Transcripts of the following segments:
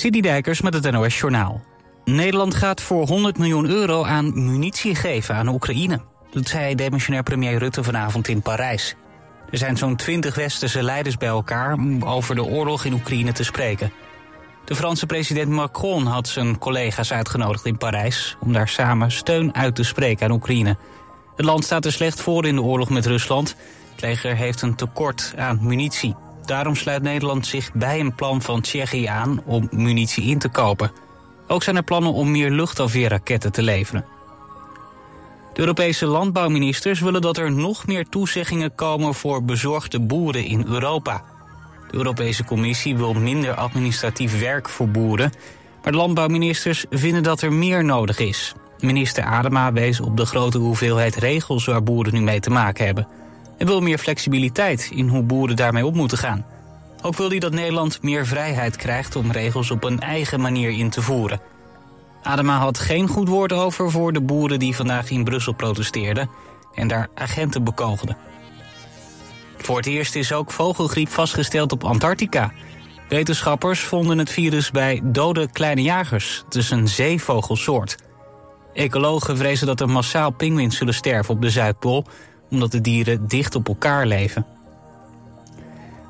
Dijkers met het NOS Journaal. Nederland gaat voor 100 miljoen euro aan munitie geven aan Oekraïne. Dat zei demissionair premier Rutte vanavond in Parijs. Er zijn zo'n 20 westerse leiders bij elkaar om over de oorlog in Oekraïne te spreken. De Franse president Macron had zijn collega's uitgenodigd in Parijs... om daar samen steun uit te spreken aan Oekraïne. Het land staat er slecht voor in de oorlog met Rusland. Het leger heeft een tekort aan munitie. Daarom sluit Nederland zich bij een plan van Tsjechië aan om munitie in te kopen. Ook zijn er plannen om meer luchtafweerraketten te leveren. De Europese landbouwministers willen dat er nog meer toezeggingen komen voor bezorgde boeren in Europa. De Europese Commissie wil minder administratief werk voor boeren, maar de landbouwministers vinden dat er meer nodig is. Minister Adema wees op de grote hoeveelheid regels waar boeren nu mee te maken hebben en wil meer flexibiliteit in hoe boeren daarmee op moeten gaan. Ook wil hij dat Nederland meer vrijheid krijgt om regels op een eigen manier in te voeren. Adema had geen goed woord over voor de boeren die vandaag in Brussel protesteerden en daar agenten bekogelden. Voor het eerst is ook vogelgriep vastgesteld op Antarctica. Wetenschappers vonden het virus bij dode kleine jagers. Is een zeevogelsoort. Ecologen vrezen dat er massaal pinguïns zullen sterven op de Zuidpool omdat de dieren dicht op elkaar leven.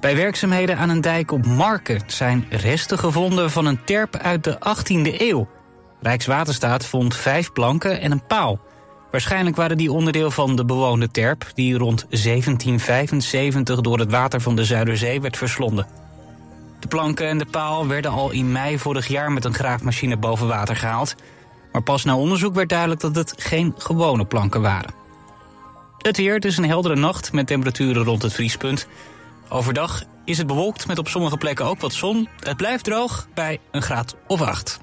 Bij werkzaamheden aan een dijk op Marken zijn resten gevonden van een terp uit de 18e eeuw. Rijkswaterstaat vond vijf planken en een paal. Waarschijnlijk waren die onderdeel van de bewoonde terp... die rond 1775 door het water van de Zuiderzee werd verslonden. De planken en de paal werden al in mei vorig jaar met een graafmachine boven water gehaald... maar pas na onderzoek werd duidelijk dat het geen gewone planken waren. Het weer, het is een heldere nacht met temperaturen rond het vriespunt. Overdag is het bewolkt met op sommige plekken ook wat zon. Het blijft droog bij een graad of acht.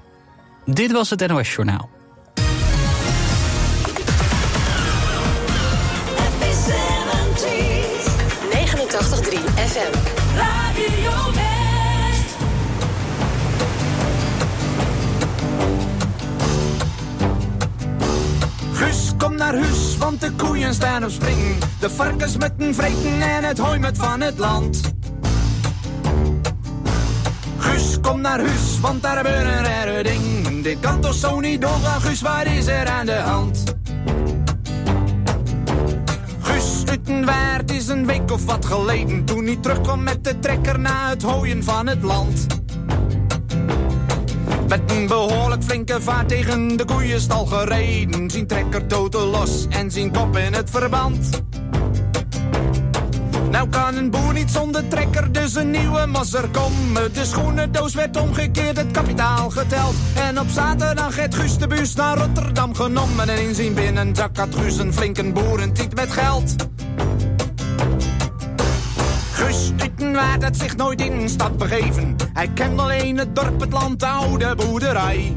Dit was het NOS Journaal. FM. Radio kom naar huis, want de koeien staan op spring. De varkens met een vreten en het hooi met van het land. Guus, kom naar huis, want daar gebeurt een rare ding. Dit kan toch zo niet doorgaan, Guus, waar is er aan de hand? Guus Utenwaard is een week of wat geleden... toen hij terugkwam met de trekker na het hooien van het land. Met een behoorlijk flinke vaart tegen de koeienstal gereden. Zien trekker totaal los en zien kop in het verband. Nou kan een boer niet zonder trekker, dus een nieuwe masser komen. De schoenendoos werd omgekeerd, het kapitaal geteld. En op zaterdag het Guus de bus naar Rotterdam genomen. En in zijn binnenzak had Guus een flinke boerentiet met geld. Guus waar het zich nooit in stad begeven. Hij kent alleen het dorp, het land, de oude boerderij.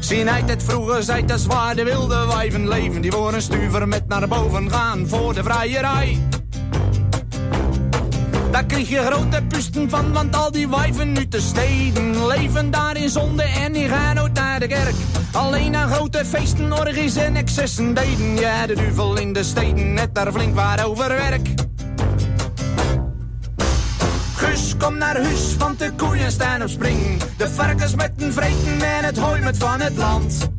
Zien uit het vroeger, zijt de zwaar de wilde wijven leven. Die worden stuver met naar boven gaan voor de vrijerij. Daar kreeg je grote pusten van, want al die wijven nu te steden leven daar in zonde en die gaan nooit naar de kerk. Alleen aan grote feesten, orgies en excessen deden. Ja, de duvel in de steden, net daar flink waar over werk. Guus, kom naar huis, want de koeien staan op spring. De varkens met een vreten en het hooi met van het land.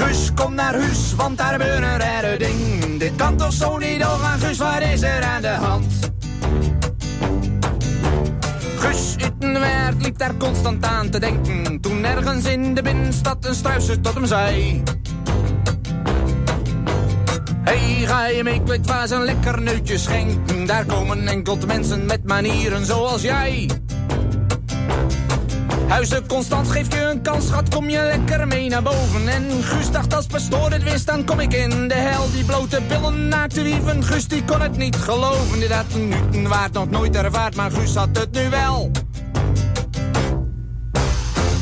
Guus, kom naar huis, want daar gebeurt een rare ding. Dit kan toch zo niet doorgaan, Guus, wat is er aan de hand? Guus Utenwaard liep daar constant aan te denken. Toen ergens in de binnenstad een struisje tot hem zei... Hey, ga je mee kwijt waar ze een lekker neutje schenken? Daar komen enkel mensen met manieren zoals jij. Huizen Constant geeft je een kans, schat, kom je lekker mee naar boven. En Guus dacht als pastoor het wist, dan kom ik in de hel. Die blote billen naakte wieven, Guus die kon het niet geloven. Dit had een waard nog nooit ervaard, maar Guus had het nu wel.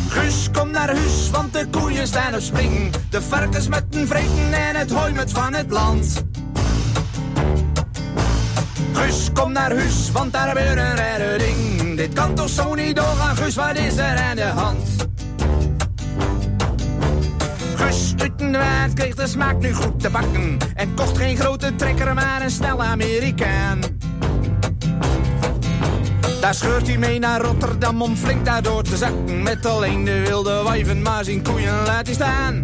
Guus, kom naar huis, want de koeien staan op spring. De varkens met een vreten en het hooi met van het land. Guus, kom naar huis, want daar gebeurt een rare ding. Dit kan toch zo niet doorgaan, Guus, wat is er aan de hand? Guus Utenwaard kreeg de smaak nu goed te bakken. En kocht geen grote trekker, maar een snelle Amerikaan. Daar scheurt hij mee naar Rotterdam om flink daardoor te zakken. Met alleen de wilde wijven, maar zijn koeien laat hij staan.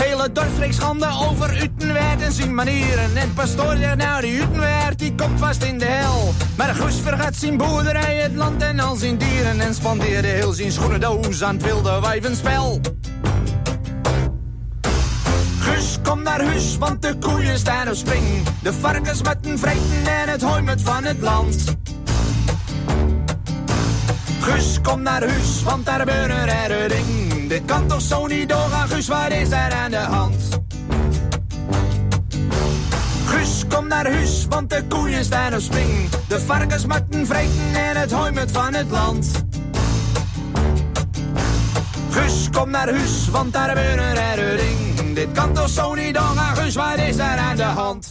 Hele dorp spreekt schande over Utenwerd en zijn manieren. En pastoor zegt nou die Utenwerd die komt vast in de hel. Maar Guus vergat zijn boerderij, het land en al zijn dieren. En spandeerde heel zijn schoenendoos aan het wilde wijvenspel. Guus, kom naar huis, want de koeien staan op spring. De varkens met een vreten en het hooi met van het land. Guus, kom naar huis, want daar gebeurt er een ding. Dit kan toch zo niet doorgaan, Guus, wat is er aan de hand? Guus, kom naar huis, want de koeien staan op spring. De varkens een vreten en het hooi met van het land. Guus, kom naar huis, want daar gebeurt er een ding. Dit kan toch zo niet doorgaan, Guus, wat is er aan de hand?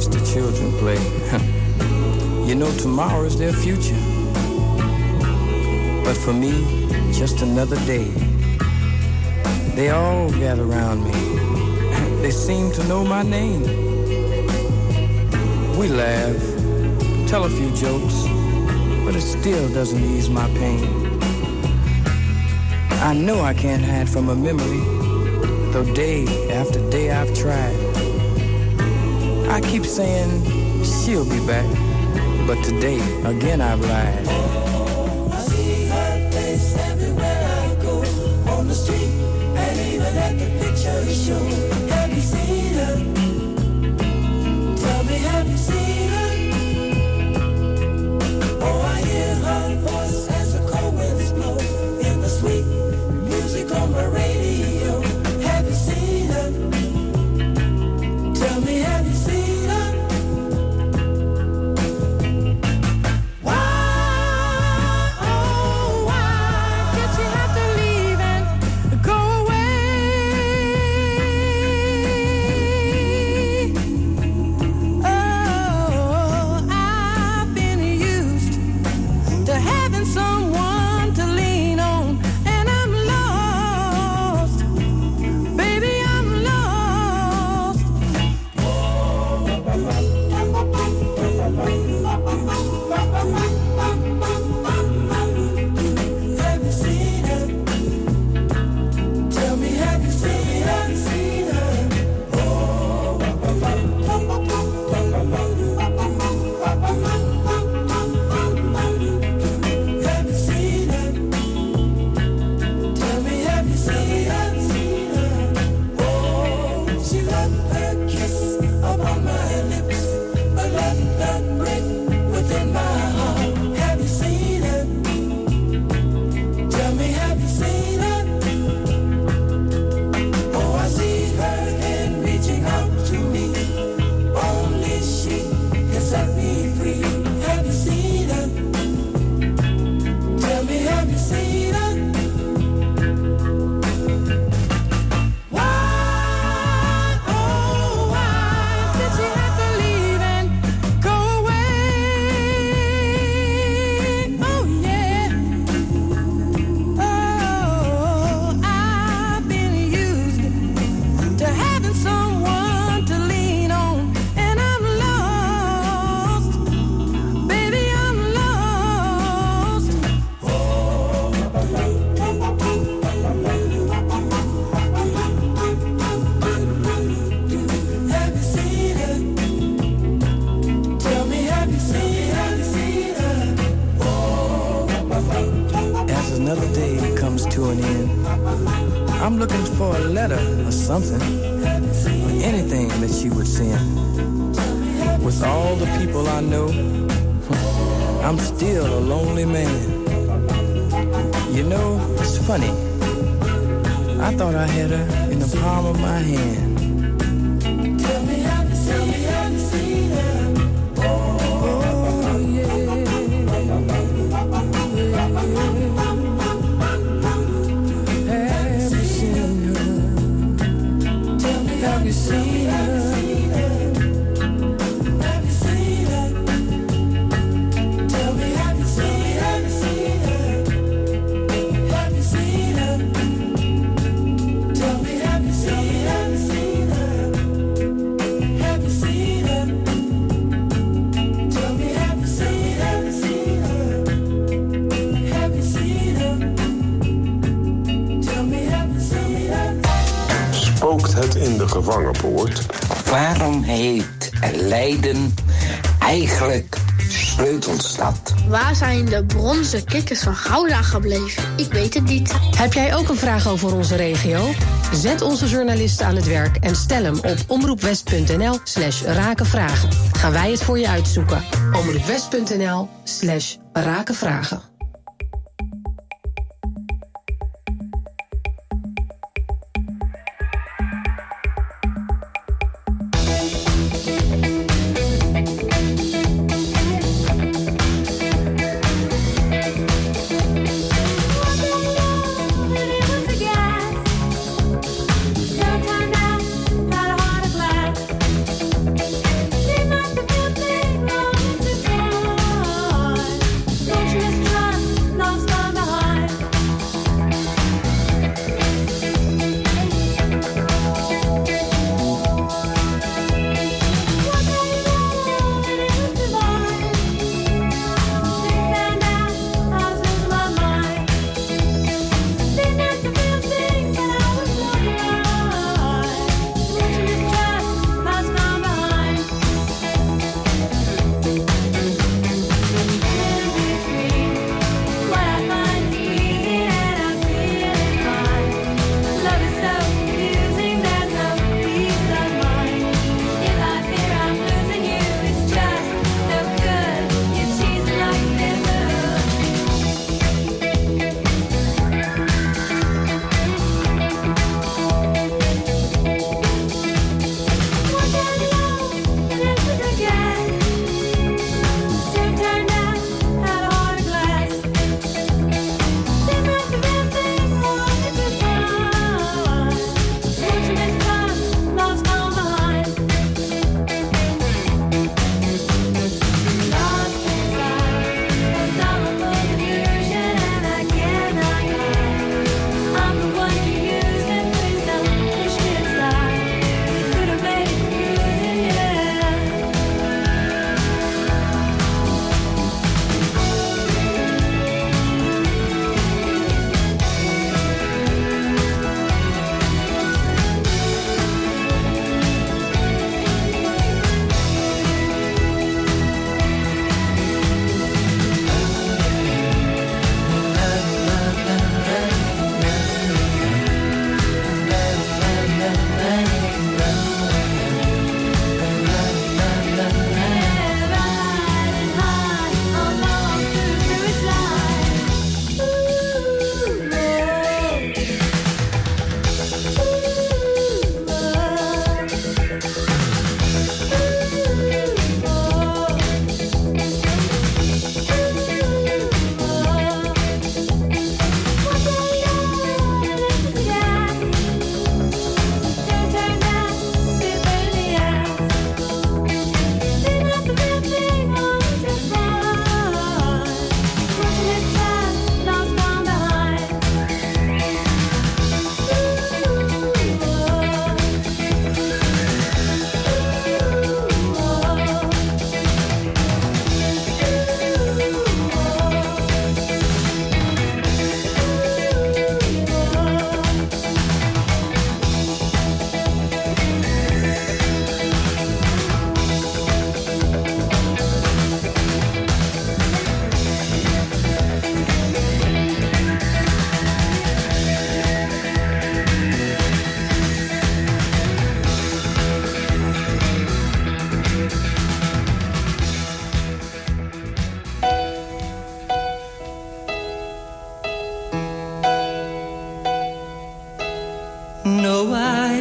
watch the children play. you know, tomorrow is their future. But for me, just another day. They all gather around me. they seem to know my name. We laugh, tell a few jokes, but it still doesn't ease my pain. I know I can't hide from a memory, though day after day I've tried. I keep saying she'll be back, but today again I lied. Palm of my hand. Zijn de bronzen kikkers van Gouda gebleven? Ik weet het niet. Heb jij ook een vraag over onze regio? Zet onze journalisten aan het werk en stel hem op omroepwest.nl slash rakenvragen. Gaan wij het voor je uitzoeken. omroepwest.nl slash rakenvragen.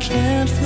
can't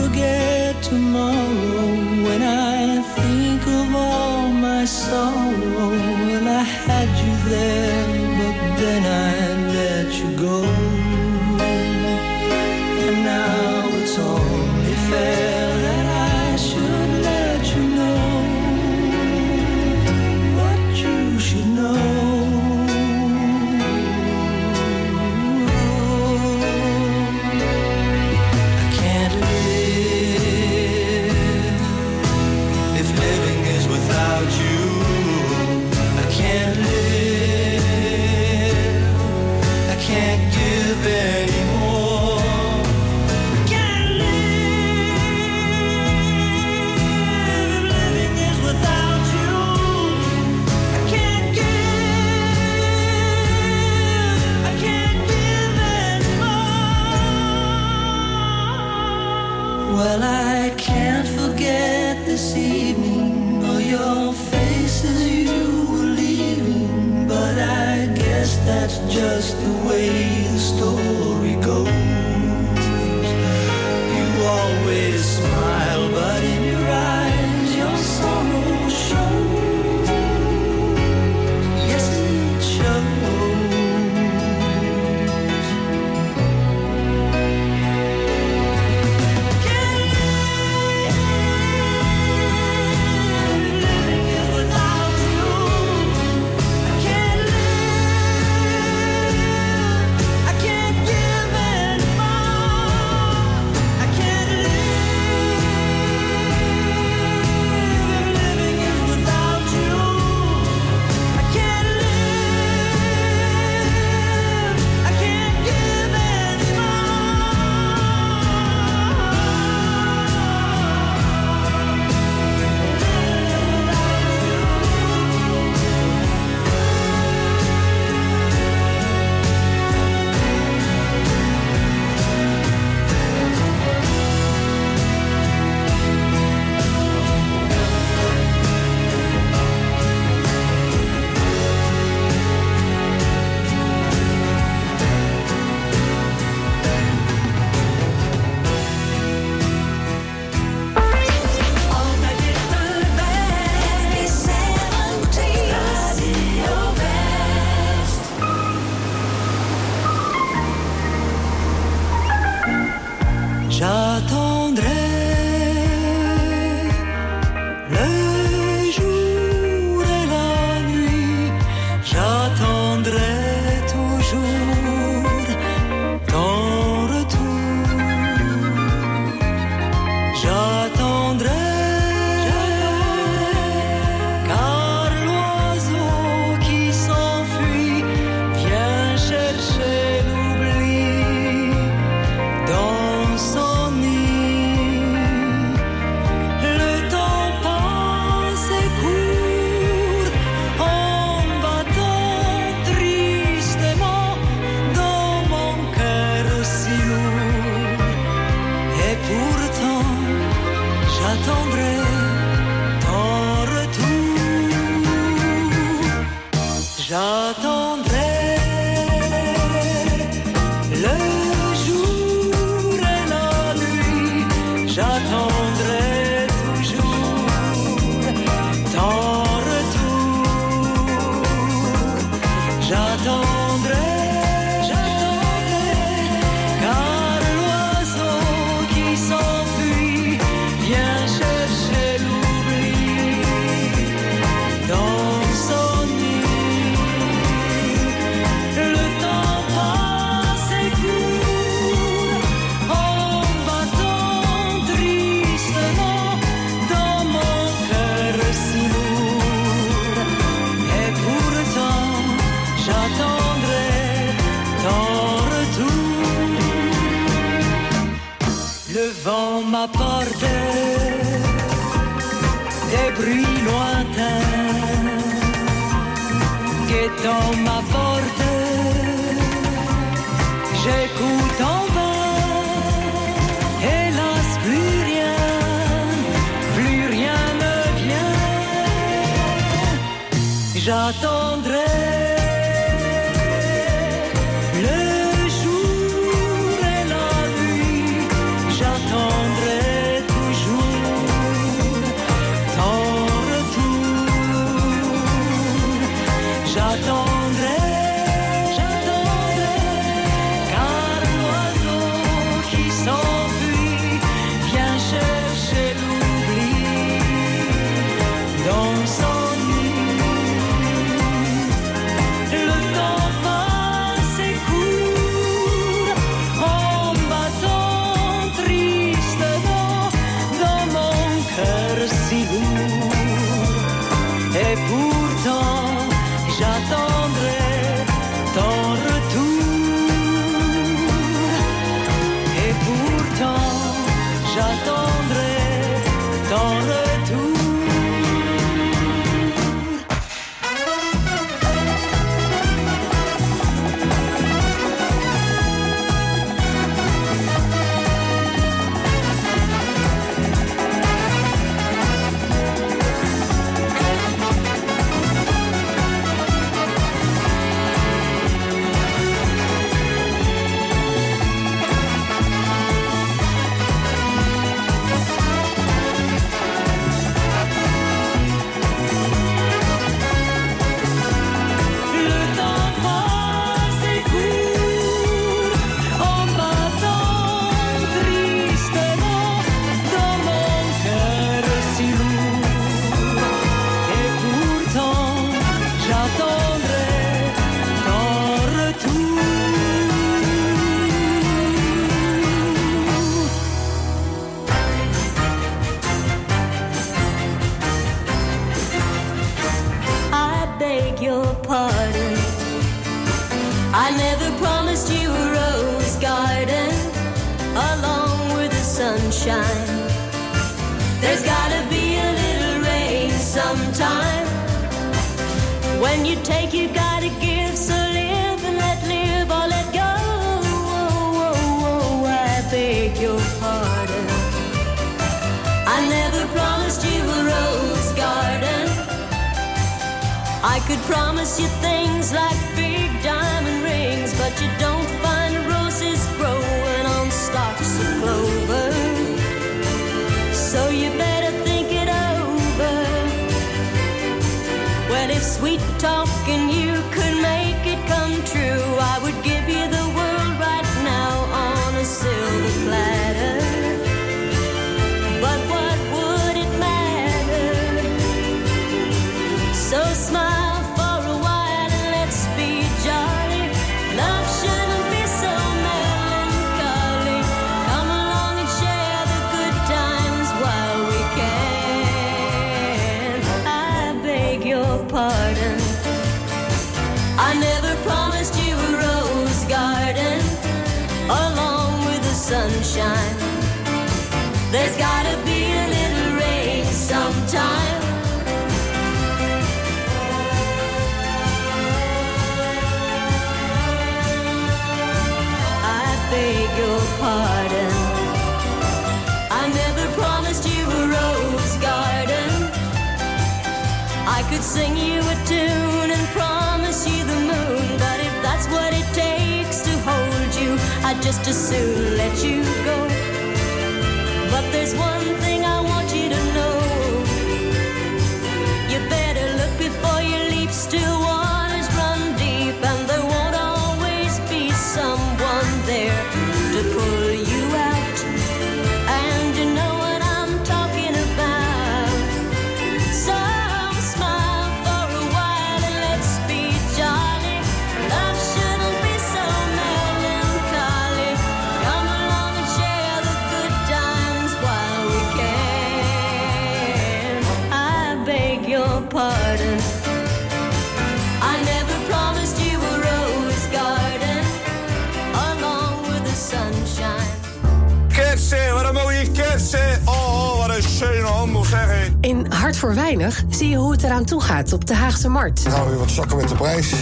When you take, you gotta give. So live and let live or let go. Oh, oh, oh, I beg your pardon. I never promised you a rose garden. I could promise you things like sweet talk. There's gotta be a little rain sometime. I beg your pardon. I never promised you a rose garden. I could sing you a tune and promise you the moon, but if that's what it takes to hold you, I'd just as soon let you go. But there's one zenuwhandel, zeg ik. In Hart voor Weinig zie je hoe het eraan toe gaat op de Haagse Markt. Dan gaan we weer wat zakken met de prijs.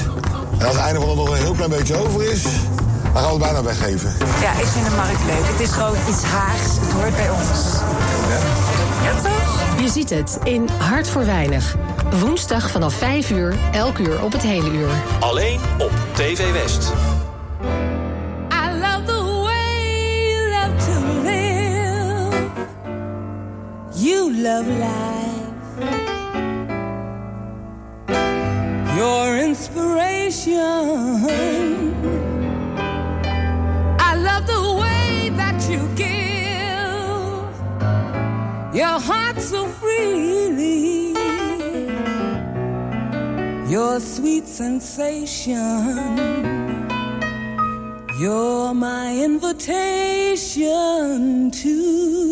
En als het einde van de nog een heel klein beetje over is, dan gaan we het bijna weggeven. Ja, ik vind de markt leuk. Het is gewoon iets Haags. Het hoort bij ons. Ja, toch? Je ziet het in Hart voor Weinig. Woensdag vanaf 5 uur, elk uur op het hele uur. Alleen op TV West. Love life. Your inspiration. I love the way that you give. Your heart so freely. Your sweet sensation. You're my invitation to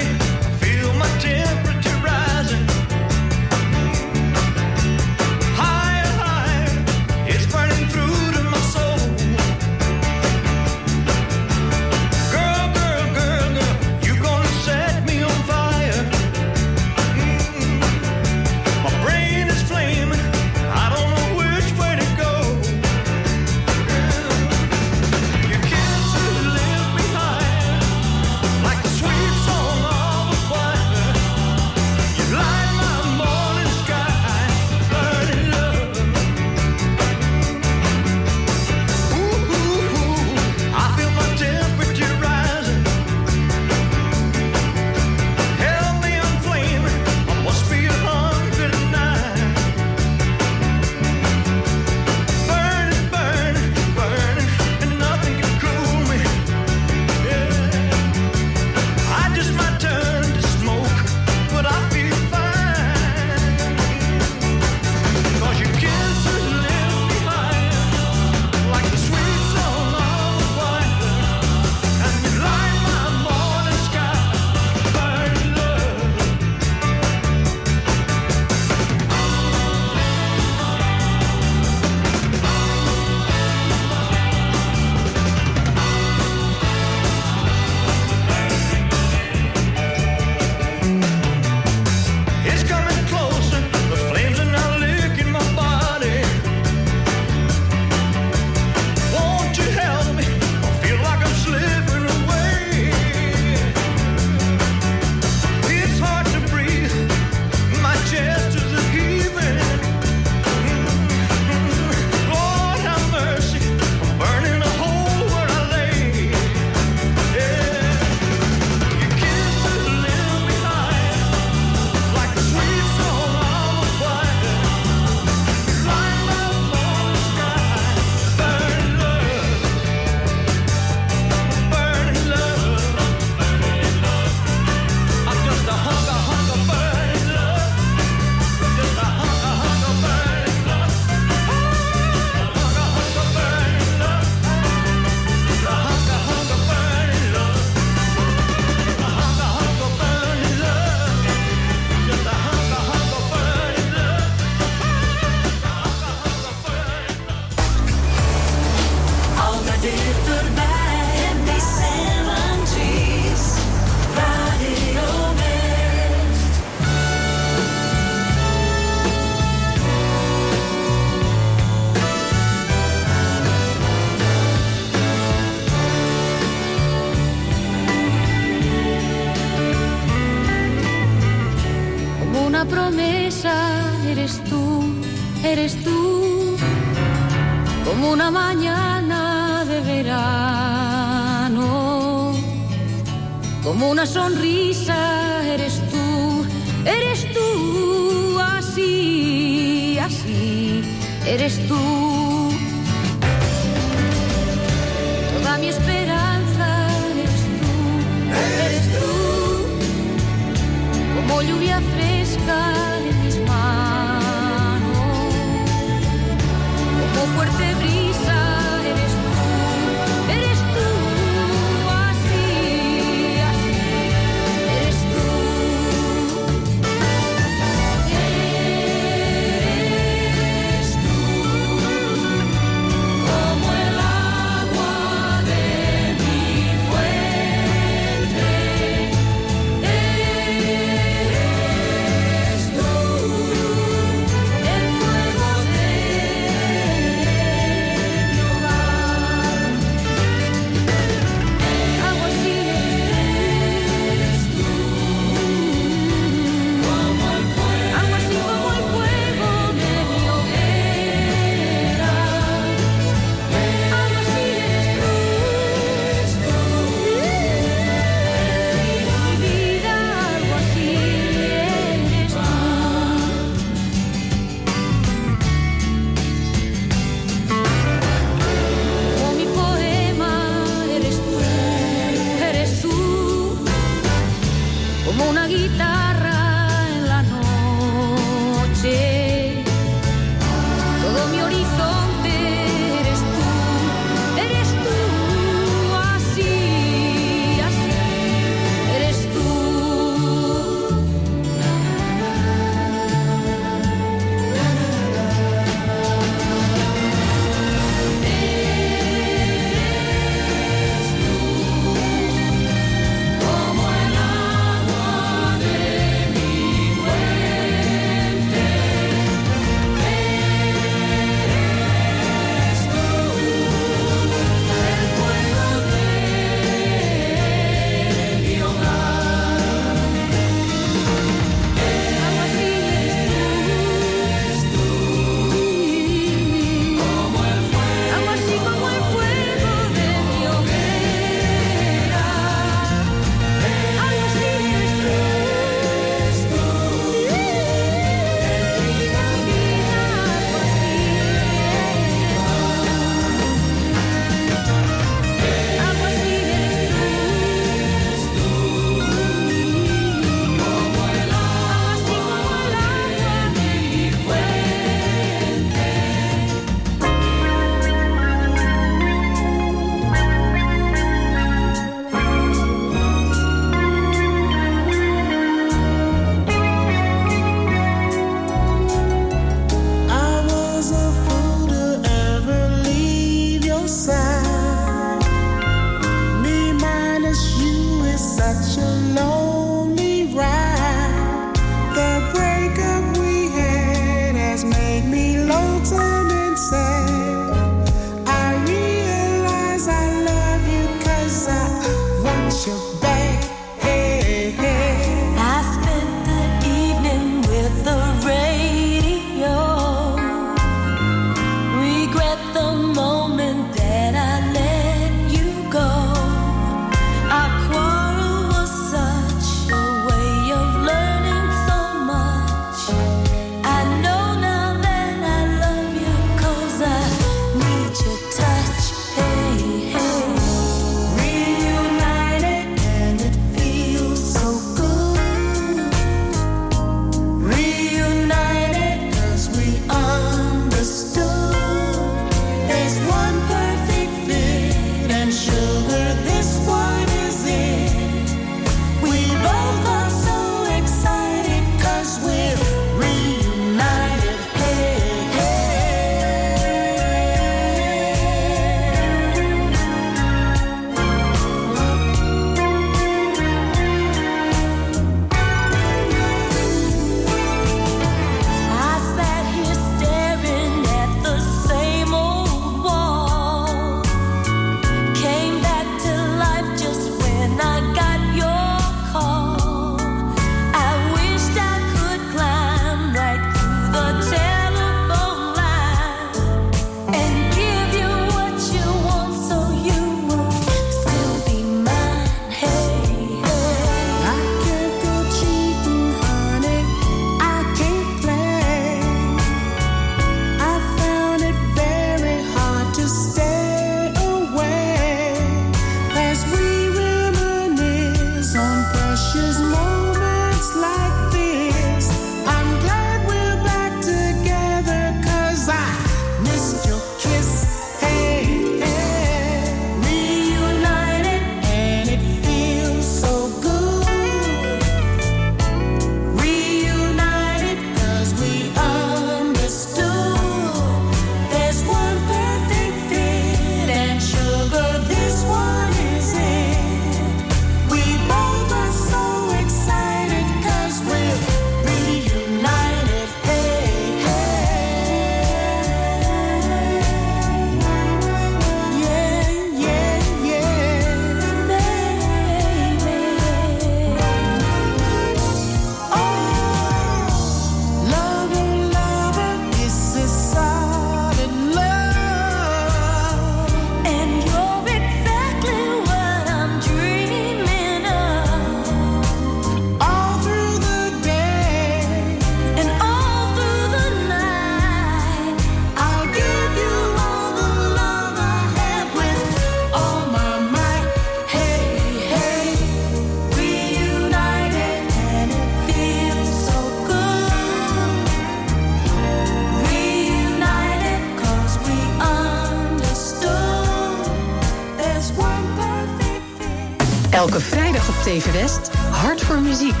Elke vrijdag op TV West, Hart voor Muziek.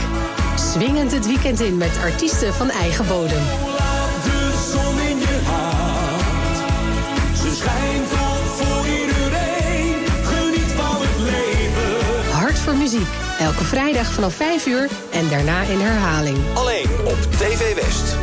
Swingend het weekend in met artiesten van eigen bodem. Je. Ze schijnt op voor iedereen. Van het leven. Hart voor Muziek. Elke vrijdag vanaf 5 uur en daarna in herhaling. Alleen op TV West.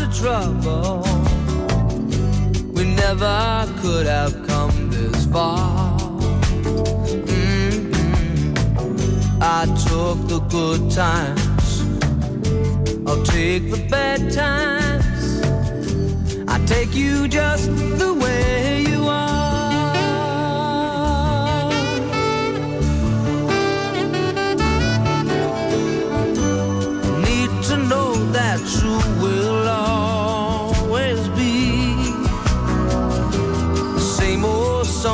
Of trouble. We never could have come this far. Mhm. I took the good times, I'll take the bad times. I take you just the way you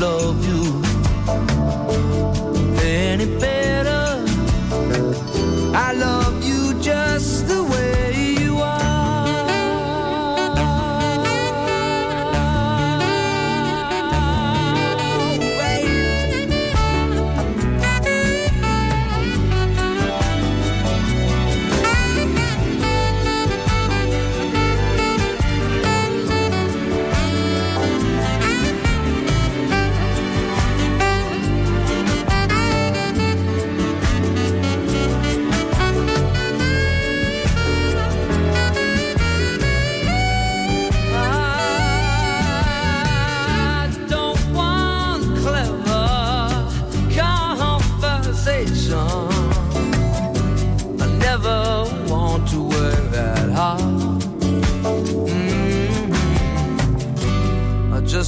Love you any better. I love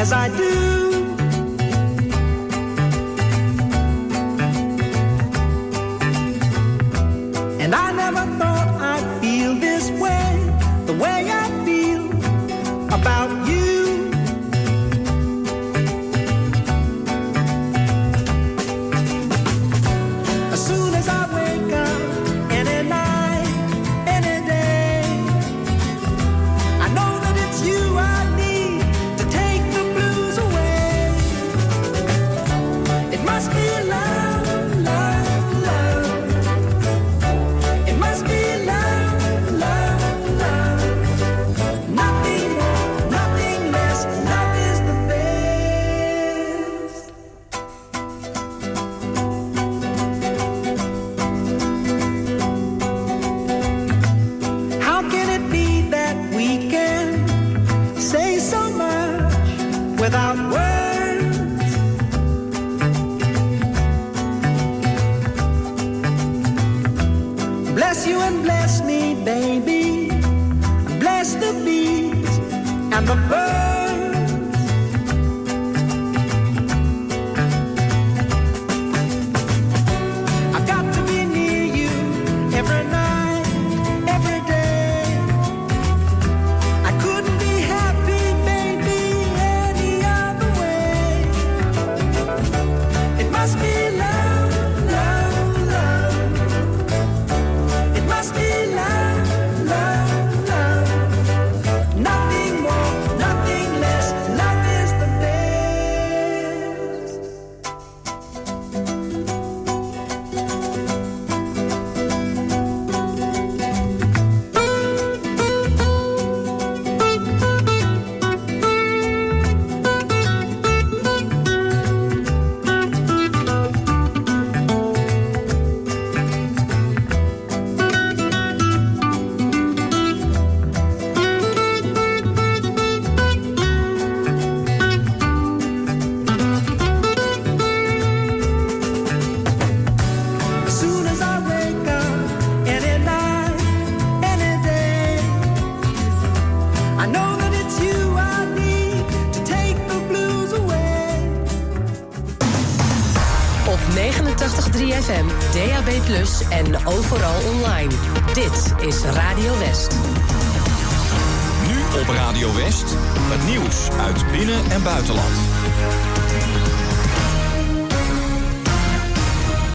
as I do. without words. Bless you and bless me, baby. Bless the bees and the birds.